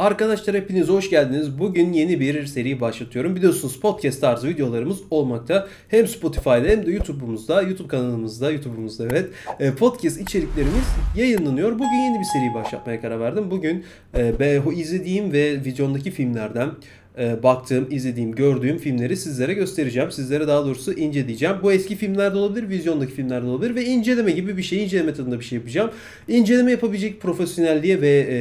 Arkadaşlar hepiniz hoş geldiniz. Bugün yeni bir seri başlatıyorum. Biliyorsunuz podcast tarzı videolarımız olmakta. Hem Spotify'da hem de YouTube'umuzda, YouTube kanalımızda, YouTube'umuzda evet e, podcast içeriklerimiz yayınlanıyor. Bugün yeni bir seri başlatmaya karar verdim. Bugün e, izlediğim ve vizyondaki filmlerden e, baktığım, izlediğim, gördüğüm filmleri sizlere göstereceğim. Sizlere daha doğrusu inceleyeceğim. Bu eski filmlerde olabilir, vizyondaki filmlerde olabilir ve inceleme gibi bir şey, inceleme tadında bir şey yapacağım. İnceleme yapabilecek profesyonelliğe ve e,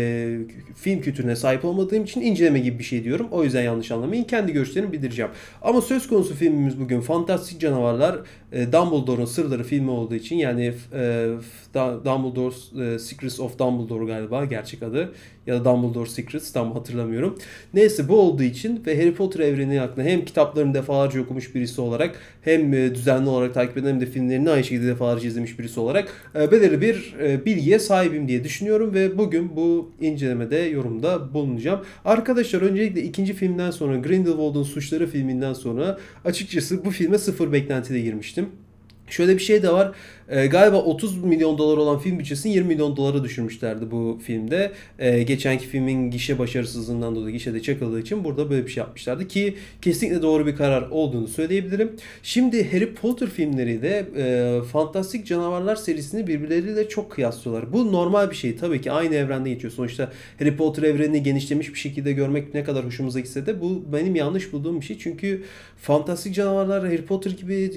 film kültürüne sahip olmadığım için inceleme gibi bir şey diyorum. O yüzden yanlış anlamayın. Kendi görüşlerimi bildireceğim. Ama söz konusu filmimiz bugün Fantastik Canavarlar e, Dumbledore'un Sırları filmi olduğu için yani e, Dumbledore e, Secrets of Dumbledore galiba gerçek adı ya da Dumbledore Secrets tam hatırlamıyorum. Neyse bu olduğu için ve Harry Potter evreni hakkında hem kitaplarını defalarca okumuş birisi olarak hem e, düzenli olarak takip eden hem de filmlerini aynı şekilde defalarca izlemiş birisi olarak e, belirli bir e, bilgiye sahibim diye düşünüyorum ve bugün bu incelemede yorumda bulunacağım. Arkadaşlar öncelikle ikinci filmden sonra Grindelwald'un Suçları filminden sonra açıkçası bu filme sıfır beklentiyle girmiştim. Şöyle bir şey de var. E, galiba 30 milyon dolar olan film bütçesini 20 milyon dolara düşürmüşlerdi bu filmde. E, geçenki filmin gişe başarısızlığından dolayı gişede çakıldığı için burada böyle bir şey yapmışlardı ki kesinlikle doğru bir karar olduğunu söyleyebilirim. Şimdi Harry Potter filmleri de e, Fantastik Canavarlar serisini birbirleriyle çok kıyaslıyorlar. Bu normal bir şey. Tabii ki aynı evrende geçiyor. Sonuçta Harry Potter evrenini genişlemiş bir şekilde görmek ne kadar hoşumuza gitse de bu benim yanlış bulduğum bir şey. Çünkü Fantastik Canavarlar Harry Potter gibi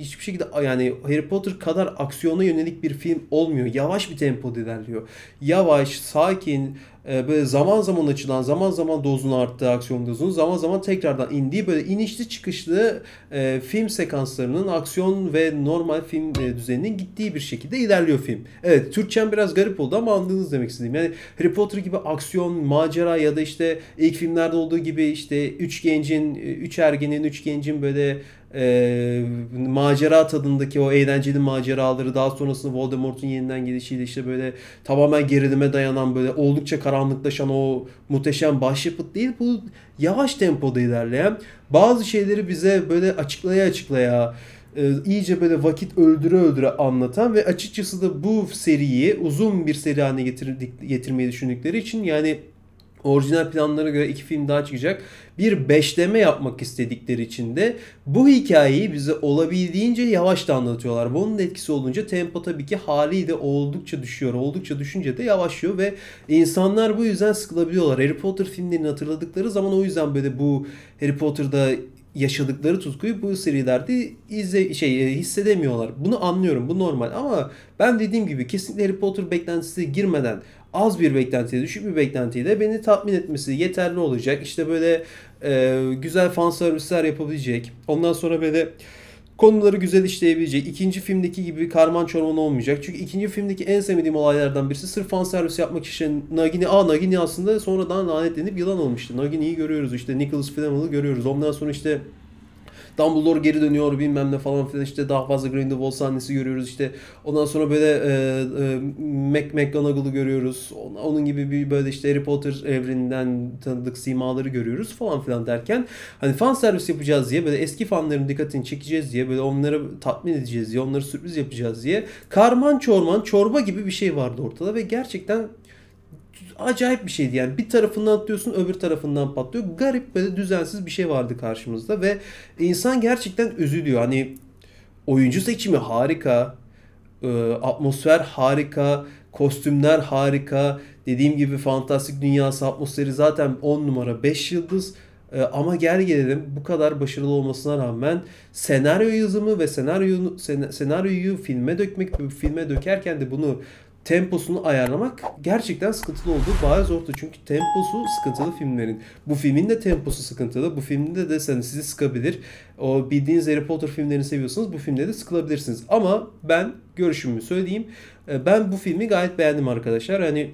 hiçbir şekilde yani Harry Potter kadar aksiyona yönelik bir film olmuyor. Yavaş bir tempoda ilerliyor. Yavaş, sakin, e, böyle zaman zaman açılan, zaman zaman dozun arttığı aksiyon dozunun, zaman zaman tekrardan indiği böyle inişli çıkışlı e, film sekanslarının aksiyon ve normal film e, düzeninin gittiği bir şekilde ilerliyor film. Evet, Türkçem biraz garip oldu ama anladınız demek istediğim. Yani Harry Potter gibi aksiyon, macera ya da işte ilk filmlerde olduğu gibi işte üç gencin, üç ergenin, üç gencin böyle e, macera tadındaki o eğlenceli maceraları daha sonrasında Voldemort'un yeniden gelişiyle işte böyle tamamen gerilime dayanan böyle oldukça karanlıklaşan o muhteşem başyapıt değil bu yavaş tempoda ilerleyen bazı şeyleri bize böyle açıklaya açıklaya e, iyice böyle vakit öldüre öldüre anlatan ve açıkçası da bu seriyi uzun bir seri haline getirdik, getirmeyi düşündükleri için yani orijinal planlara göre iki film daha çıkacak. Bir beşleme yapmak istedikleri için de bu hikayeyi bize olabildiğince yavaş da anlatıyorlar. Bunun etkisi olunca tempo tabii ki haliyle oldukça düşüyor. Oldukça düşünce de yavaşlıyor ve insanlar bu yüzden sıkılabiliyorlar. Harry Potter filmlerini hatırladıkları zaman o yüzden böyle bu Harry Potter'da yaşadıkları tutkuyu bu serilerde izle, şey e, hissedemiyorlar. Bunu anlıyorum. Bu normal ama ben dediğim gibi kesinlikle Harry Potter beklentisi girmeden az bir beklentiyle, düşük bir beklentiyle beni tatmin etmesi yeterli olacak. İşte böyle e, güzel fan servisler yapabilecek. Ondan sonra böyle konuları güzel işleyebilecek. İkinci filmdeki gibi karman çorman olmayacak. Çünkü ikinci filmdeki en sevmediğim olaylardan birisi sırf fan servis yapmak için Nagini, aa Nagini aslında sonradan lanetlenip yılan olmuştu. Nagini'yi görüyoruz işte Nicholas Flamel'ı görüyoruz. Ondan sonra işte Dumbledore geri dönüyor bilmem ne falan filan. İşte daha fazla Grindelwald sahnesi görüyoruz. İşte ondan sonra böyle e, e, Mac McGonagall'ı görüyoruz. Onun gibi bir böyle işte Harry Potter evreninden tanıdık simaları görüyoruz falan filan derken hani fan servis yapacağız diye böyle eski fanların dikkatini çekeceğiz diye böyle onları tatmin edeceğiz diye onları sürpriz yapacağız diye karman çorman çorba gibi bir şey vardı ortada ve gerçekten acayip bir şeydi yani. Bir tarafından atlıyorsun öbür tarafından patlıyor. Garip böyle düzensiz bir şey vardı karşımızda ve insan gerçekten üzülüyor. Hani oyuncu seçimi harika, e, atmosfer harika, kostümler harika. Dediğim gibi fantastik dünyası atmosferi zaten 10 numara 5 yıldız. E, ama gel gelelim bu kadar başarılı olmasına rağmen senaryo yazımı ve senaryoyu senaryoyu filme dökmek filme dökerken de bunu temposunu ayarlamak gerçekten sıkıntılı olduğu bariz ortada. Çünkü temposu sıkıntılı filmlerin. Bu filmin de temposu sıkıntılı. Bu filmde de sen sizi sıkabilir. O bildiğiniz Harry Potter filmlerini seviyorsanız bu filmde de sıkılabilirsiniz. Ama ben görüşümü söyleyeyim. E, ben bu filmi gayet beğendim arkadaşlar. Hani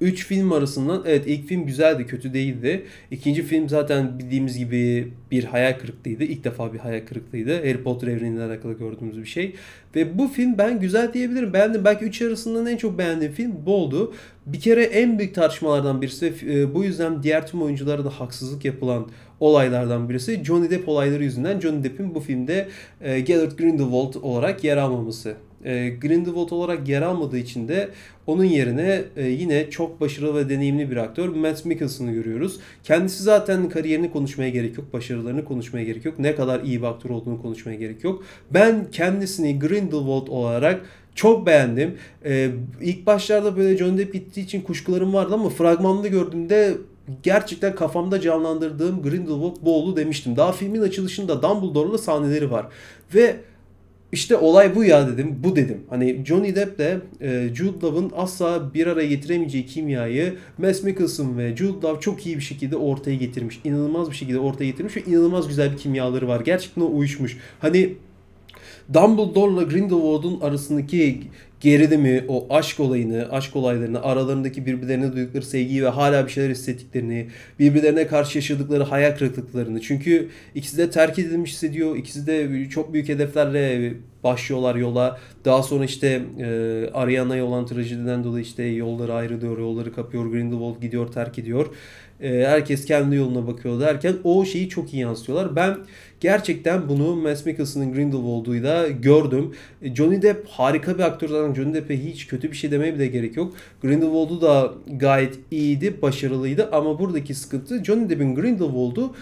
3 film arasından evet ilk film güzeldi, kötü değildi. İkinci film zaten bildiğimiz gibi bir hayal kırıklığıydı. İlk defa bir hayal kırıklığıydı. Harry Potter evreniyle alakalı gördüğümüz bir şey. Ve bu film ben güzel diyebilirim. Beğendim. Belki 3 arasından en çok beğendiğim film bu oldu. Bir kere en büyük tartışmalardan birisi e, bu yüzden diğer tüm oyunculara da haksızlık yapılan olaylardan birisi Johnny Depp olayları yüzünden Johnny Depp'in bu filmde e, Gellert Grindelwald olarak yer almaması. E, Grindelwald olarak yer almadığı için de onun yerine e, yine çok başarılı ve deneyimli bir aktör Matt Mikkelsen'ı görüyoruz. Kendisi zaten kariyerini konuşmaya gerek yok, başarılarını konuşmaya gerek yok. Ne kadar iyi bir aktör olduğunu konuşmaya gerek yok. Ben kendisini Grindelwald olarak çok beğendim. Ee, ilk başlarda böyle Johnny Depp gittiği için kuşkularım vardı ama fragmanda gördüğümde gerçekten kafamda canlandırdığım Grindelwald bu oldu demiştim. Daha filmin açılışında Dumbledore'la sahneleri var. Ve işte olay bu ya dedim, bu dedim. Hani Johnny Depp ile e, Jude Law'ın asla bir araya getiremeyeceği kimyayı Mads Mikkelsen ve Jude Law çok iyi bir şekilde ortaya getirmiş. İnanılmaz bir şekilde ortaya getirmiş ve inanılmaz güzel bir kimyaları var. Gerçekten uyuşmuş. Hani Dumbledore'la Grindelwald'un arasındaki gerilimi, o aşk olayını, aşk olaylarını, aralarındaki birbirlerine duydukları sevgiyi ve hala bir şeyler hissettiklerini, birbirlerine karşı yaşadıkları hayal kırıklıklarını. Çünkü ikisi de terk edilmiş hissediyor. İkisi de çok büyük hedeflerle başlıyorlar yola. Daha sonra işte e, Ariana'ya olan trajediden dolayı işte yolları ayrılıyor, yolları kapıyor, Grindelwald gidiyor, terk ediyor. E, herkes kendi yoluna bakıyor derken o şeyi çok iyi yansıtıyorlar. Ben gerçekten bunu Mads Mikkelsen'ın Grindelwald'uyla gördüm. E, Johnny Depp harika bir aktör zaten Johnny Depp'e hiç kötü bir şey demeye bile gerek yok. Grindelwald'u da gayet iyiydi, başarılıydı ama buradaki sıkıntı Johnny Depp'in Grindelwald'u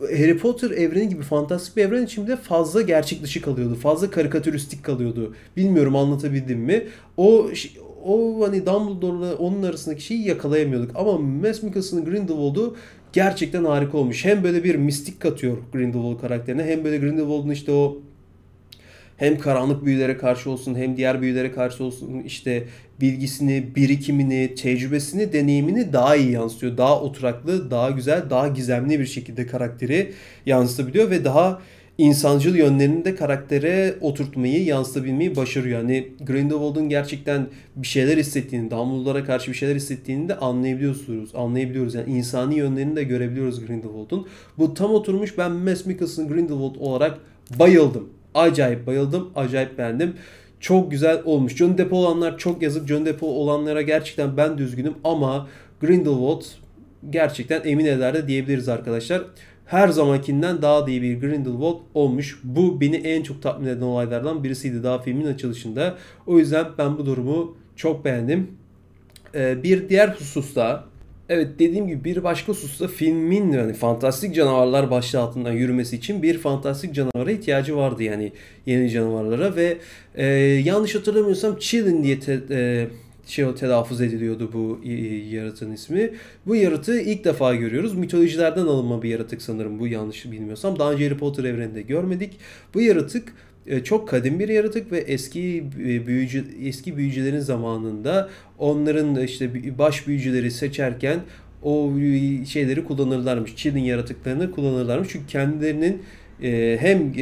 Harry Potter evreni gibi fantastik bir evren içinde fazla gerçek dışı kalıyordu. Fazla karikatüristik kalıyordu. Bilmiyorum anlatabildim mi? O o hani Dumbledore'la onun arasındaki şeyi yakalayamıyorduk. Ama Mads Mikkelsen'ın Grindelwald'u gerçekten harika olmuş. Hem böyle bir mistik katıyor Grindelwald karakterine hem böyle Grindelwald'un işte o hem karanlık büyülere karşı olsun hem diğer büyülere karşı olsun işte bilgisini, birikimini, tecrübesini, deneyimini daha iyi yansıtıyor. Daha oturaklı, daha güzel, daha gizemli bir şekilde karakteri yansıtabiliyor ve daha insancıl yönlerini de karaktere oturtmayı, yansıtabilmeyi başarıyor. Yani Grindelwald'un gerçekten bir şeyler hissettiğini, Dumbledore'a karşı bir şeyler hissettiğini de anlayabiliyoruz. Anlayabiliyoruz. Yani insani yönlerini de görebiliyoruz Grindelwald'un. Bu tam oturmuş. Ben Mads Mikkelsen Grindelwald olarak bayıldım. Acayip bayıldım. Acayip beğendim. Çok güzel olmuş. John Depp olanlar çok yazık. John Depp olanlara gerçekten ben de üzgünüm ama Grindelwald gerçekten emin eder de diyebiliriz arkadaşlar her zamankinden daha iyi bir Grindelwald olmuş. Bu beni en çok tatmin eden olaylardan birisiydi daha filmin açılışında. O yüzden ben bu durumu çok beğendim. Ee, bir diğer hususta Evet dediğim gibi bir başka hususta filmin yani fantastik canavarlar başlığı altından yürümesi için bir fantastik canavara ihtiyacı vardı yani yeni canavarlara ve e, yanlış hatırlamıyorsam Chillin diye te, e, şey telaffuz ediliyordu bu yaratığın ismi. Bu yaratığı ilk defa görüyoruz. Mitolojilerden alınma bir yaratık sanırım bu yanlış bilmiyorsam. Daha önce Harry Potter evreninde görmedik. Bu yaratık e, çok kadim bir yaratık ve eski e, büyücü eski büyücülerin zamanında onların işte baş büyücüleri seçerken o şeyleri kullanırlarmış. Çin'in yaratıklarını kullanırlarmış. Çünkü kendilerinin e, hem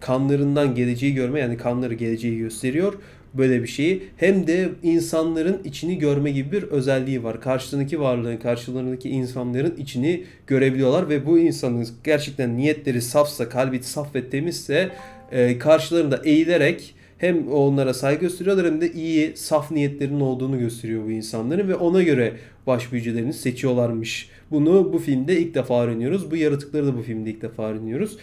kanlarından geleceği görme yani kanları geleceği gösteriyor böyle bir şeyi. Hem de insanların içini görme gibi bir özelliği var. Karşısındaki varlığın, karşılarındaki insanların içini görebiliyorlar ve bu insanın gerçekten niyetleri safsa, kalbi saf ve temizse e, karşılarında eğilerek hem onlara saygı gösteriyorlar hem de iyi, saf niyetlerinin olduğunu gösteriyor bu insanların ve ona göre baş büyücülerini seçiyorlarmış. Bunu bu filmde ilk defa öğreniyoruz. Bu yaratıkları da bu filmde ilk defa öğreniyoruz.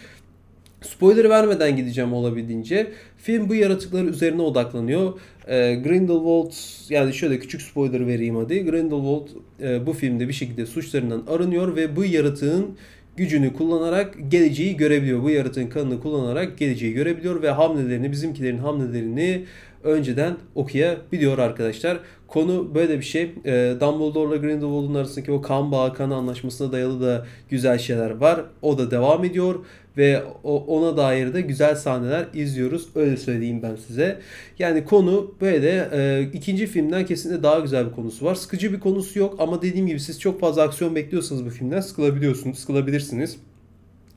Spoiler vermeden gideceğim olabildiğince. Film bu yaratıklar üzerine odaklanıyor. E, Grindelwald yani şöyle küçük spoiler vereyim hadi. Grindelwald e, bu filmde bir şekilde suçlarından arınıyor ve bu yaratığın gücünü kullanarak geleceği görebiliyor. Bu yaratığın kanını kullanarak geleceği görebiliyor ve hamlelerini, bizimkilerin hamlelerini önceden okuyabiliyor arkadaşlar. Konu böyle bir şey. E, Dumbledore'la Grindelwald'un arasındaki o kan bağı kan anlaşmasına dayalı da güzel şeyler var. O da devam ediyor ve ona dair de güzel sahneler izliyoruz. Öyle söyleyeyim ben size. Yani konu böyle e, ikinci filmden kesinlikle daha güzel bir konusu var. Sıkıcı bir konusu yok ama dediğim gibi siz çok fazla aksiyon bekliyorsanız bu filmden sıkılabiliyorsunuz, sıkılabilirsiniz.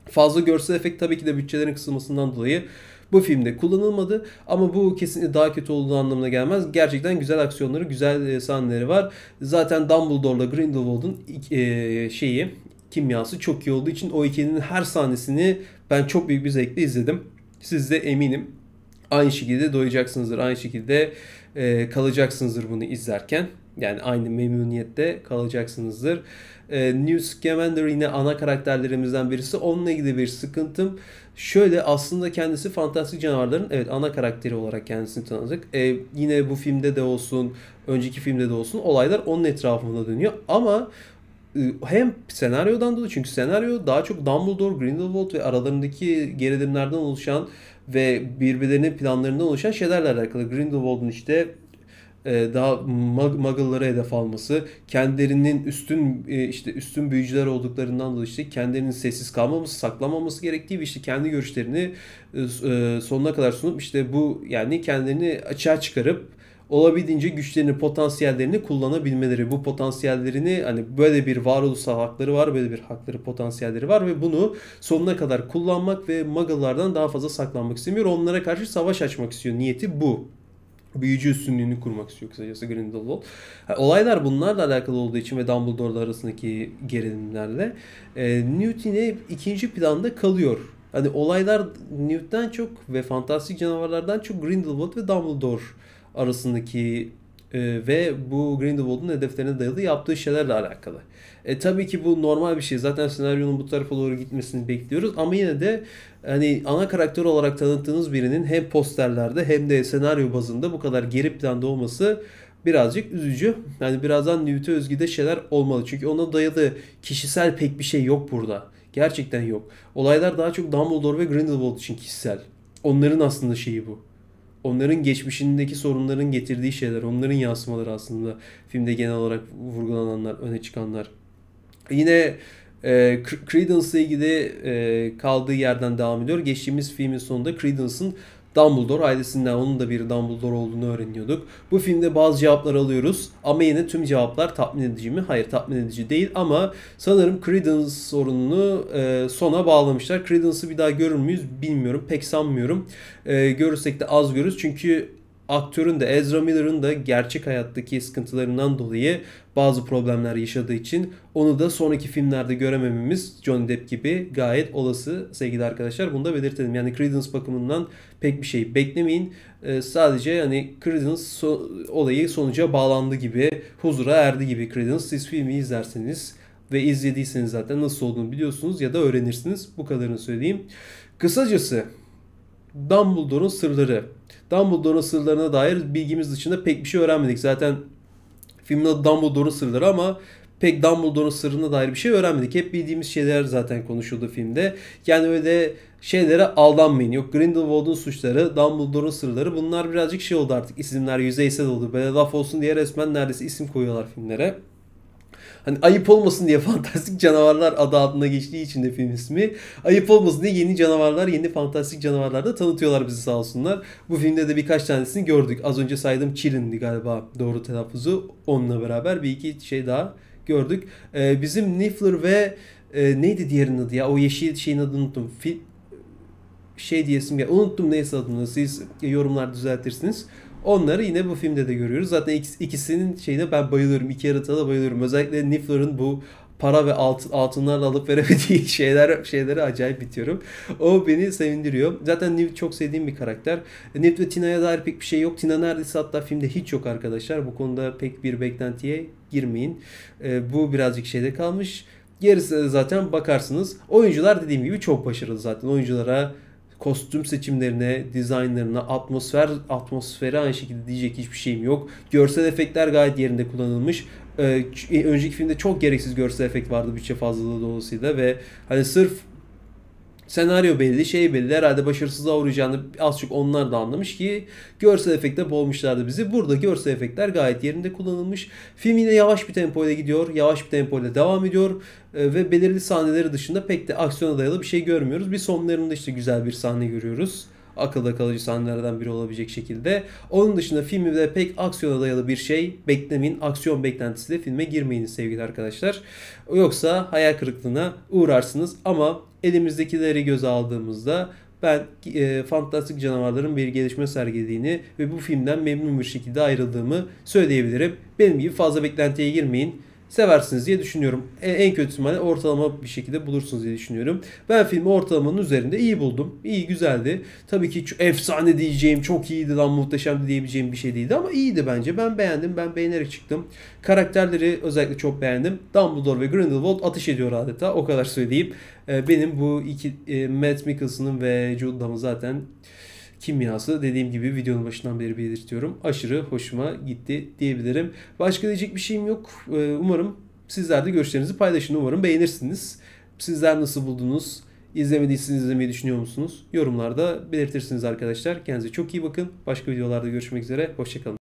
Fazla görsel efekt tabii ki de bütçelerin kısılmasından dolayı bu filmde kullanılmadı ama bu kesinlikle daha kötü olduğu anlamına gelmez. Gerçekten güzel aksiyonları, güzel e, sahneleri var. Zaten Dumbledore'la Grindelwald'un e, şeyi kimyası çok iyi olduğu için o ikilinin her sahnesini ben çok büyük bir zevkle izledim. Siz de eminim aynı şekilde doyacaksınızdır. Aynı şekilde e, kalacaksınızdır bunu izlerken. Yani aynı memnuniyette kalacaksınızdır. E, Newt Scamander yine ana karakterlerimizden birisi. Onunla ilgili bir sıkıntım. Şöyle aslında kendisi fantastik canavarların evet ana karakteri olarak kendisini tanıdık. E, yine bu filmde de olsun, önceki filmde de olsun olaylar onun etrafında dönüyor. Ama e, hem senaryodan dolayı çünkü senaryo daha çok Dumbledore, Grindelwald ve aralarındaki gerilimlerden oluşan ve birbirlerinin planlarından oluşan şeylerle alakalı. Grindelwald'un işte daha muggle'lara hedef alması, kendilerinin üstün e, işte üstün büyücüler olduklarından dolayı işte kendilerinin sessiz kalmaması, saklamaması gerektiği ve işte kendi görüşlerini sonuna kadar sunup işte bu yani kendilerini açığa çıkarıp olabildiğince güçlerini, potansiyellerini kullanabilmeleri. Bu potansiyellerini hani böyle bir varoluşsal hakları var, böyle bir hakları, potansiyelleri var ve bunu sonuna kadar kullanmak ve muggle'lardan daha fazla saklanmak istemiyor. Onlara karşı savaş açmak istiyor. Niyeti bu büyücü üstünlüğünü kurmak istiyor kısacası Grindelwald. Olaylar bunlarla alakalı olduğu için ve Dumbledore'la arasındaki gerilimlerle e, Newt yine ikinci planda kalıyor. Hani olaylar Newt'ten çok ve fantastik canavarlardan çok Grindelwald ve Dumbledore arasındaki e, ve bu Grindelwald'un hedeflerine dayalı yaptığı şeylerle alakalı. E, tabii ki bu normal bir şey. Zaten senaryonun bu tarafa doğru gitmesini bekliyoruz. Ama yine de hani ana karakter olarak tanıttığınız birinin hem posterlerde hem de senaryo bazında bu kadar geri planda olması birazcık üzücü. Yani birazdan Newt'e özgü de şeyler olmalı. Çünkü ona dayalı kişisel pek bir şey yok burada. Gerçekten yok. Olaylar daha çok Dumbledore ve Grindelwald için kişisel. Onların aslında şeyi bu onların geçmişindeki sorunların getirdiği şeyler, onların yansımaları aslında filmde genel olarak vurgulananlar, öne çıkanlar. Yine e, Credence'la ilgili e, kaldığı yerden devam ediyor. Geçtiğimiz filmin sonunda Credence'ın Dumbledore ailesinden onun da bir Dumbledore olduğunu öğreniyorduk. Bu filmde bazı cevaplar alıyoruz ama yine tüm cevaplar tatmin edici mi? Hayır tatmin edici değil ama sanırım Credence sorununu e, sona bağlamışlar. Credence'ı bir daha görür müyüz bilmiyorum. Pek sanmıyorum. E, görürsek de az görürüz çünkü aktörün de Ezra Miller'ın da gerçek hayattaki sıkıntılarından dolayı bazı problemler yaşadığı için onu da sonraki filmlerde göremememiz Johnny Depp gibi gayet olası sevgili arkadaşlar. Bunu da belirtelim. Yani Credence bakımından pek bir şey beklemeyin. Ee, sadece hani Credence so- olayı sonuca bağlandı gibi, huzura erdi gibi Credence. Siz filmi izlerseniz ve izlediyseniz zaten nasıl olduğunu biliyorsunuz ya da öğrenirsiniz. Bu kadarını söyleyeyim. Kısacası Dumbledore'un sırları. Dumbledore'un sırlarına dair bilgimiz dışında pek bir şey öğrenmedik. Zaten filmin adı Dumbledore'un sırları ama pek Dumbledore'un sırrına dair bir şey öğrenmedik. Hep bildiğimiz şeyler zaten konuşuldu filmde. Yani öyle şeylere aldanmayın. Yok Grindelwald'un suçları, Dumbledore'un sırları bunlar birazcık şey oldu artık. İsimler yüzeysel oldu. Böyle laf olsun diye resmen neredeyse isim koyuyorlar filmlere. Hani ayıp olmasın diye fantastik canavarlar adı altında geçtiği için de film ismi. Ayıp olmasın diye yeni canavarlar, yeni fantastik canavarlar da tanıtıyorlar bizi sağ olsunlar. Bu filmde de birkaç tanesini gördük. Az önce saydığım Chirin'di galiba doğru telaffuzu. Onunla beraber bir iki şey daha gördük. Ee, bizim Niffler ve e, neydi diğerinin adı ya? O yeşil şeyin adını unuttum. Fil, şey diyesim ya unuttum neyse adını siz yorumlar düzeltirsiniz. Onları yine bu filmde de görüyoruz. Zaten ikisinin şeyine ben bayılıyorum. İki yaratığa da bayılıyorum. Özellikle Niffler'ın bu para ve altın, altınlarla alıp veremediği şeyler şeyleri acayip bitiyorum. O beni sevindiriyor. Zaten Newt çok sevdiğim bir karakter. Newt ve Tina'ya dair pek bir şey yok. Tina neredeyse hatta filmde hiç yok arkadaşlar. Bu konuda pek bir beklentiye girmeyin. E, bu birazcık şeyde kalmış. Gerisi zaten bakarsınız. Oyuncular dediğim gibi çok başarılı zaten. Oyunculara kostüm seçimlerine, dizaynlarına, atmosfer atmosferi aynı şekilde diyecek hiçbir şeyim yok. Görsel efektler gayet yerinde kullanılmış. Ee, önceki filmde çok gereksiz görsel efekt vardı bütçe fazlalığı dolayısıyla ve hani sırf senaryo belli, şey belli. Herhalde başarısızlığa uğrayacağını az çok onlar da anlamış ki görsel efekte boğmuşlardı bizi. Burada görsel efektler gayet yerinde kullanılmış. Film yine yavaş bir tempoyla gidiyor. Yavaş bir tempoyla devam ediyor. E, ve belirli sahneleri dışında pek de aksiyona dayalı bir şey görmüyoruz. Bir sonlarında işte güzel bir sahne görüyoruz akılda kalıcı sahnelerden biri olabilecek şekilde. Onun dışında filmde pek aksiyona dayalı bir şey beklemeyin. Aksiyon beklentisiyle filme girmeyiniz sevgili arkadaşlar. Yoksa hayal kırıklığına uğrarsınız ama elimizdekileri göze aldığımızda ben e, fantastik canavarların bir gelişme sergilediğini ve bu filmden memnun bir şekilde ayrıldığımı söyleyebilirim. Benim gibi fazla beklentiye girmeyin. Seversiniz diye düşünüyorum. En, en kötü ihtimalle ortalama bir şekilde bulursunuz diye düşünüyorum. Ben filmi ortalamanın üzerinde iyi buldum. İyi güzeldi. Tabii ki efsane diyeceğim, çok iyiydi lan muhteşem diyebileceğim bir şey değildi ama iyiydi bence. Ben beğendim. Ben beğenerek çıktım. Karakterleri özellikle çok beğendim. Dumbledore ve Grindelwald atış ediyor adeta. O kadar söyleyeyim. Ee, benim bu iki e, Matt Mikkelsen'ın ve Jude Law'ın zaten kimyası dediğim gibi videonun başından beri belirtiyorum. Aşırı hoşuma gitti diyebilirim. Başka diyecek bir şeyim yok. Ee, umarım sizler de görüşlerinizi paylaşın. Umarım beğenirsiniz. Sizler nasıl buldunuz? İzlemediyseniz izlemeyi düşünüyor musunuz? Yorumlarda belirtirsiniz arkadaşlar. Kendinize çok iyi bakın. Başka videolarda görüşmek üzere. Hoşçakalın.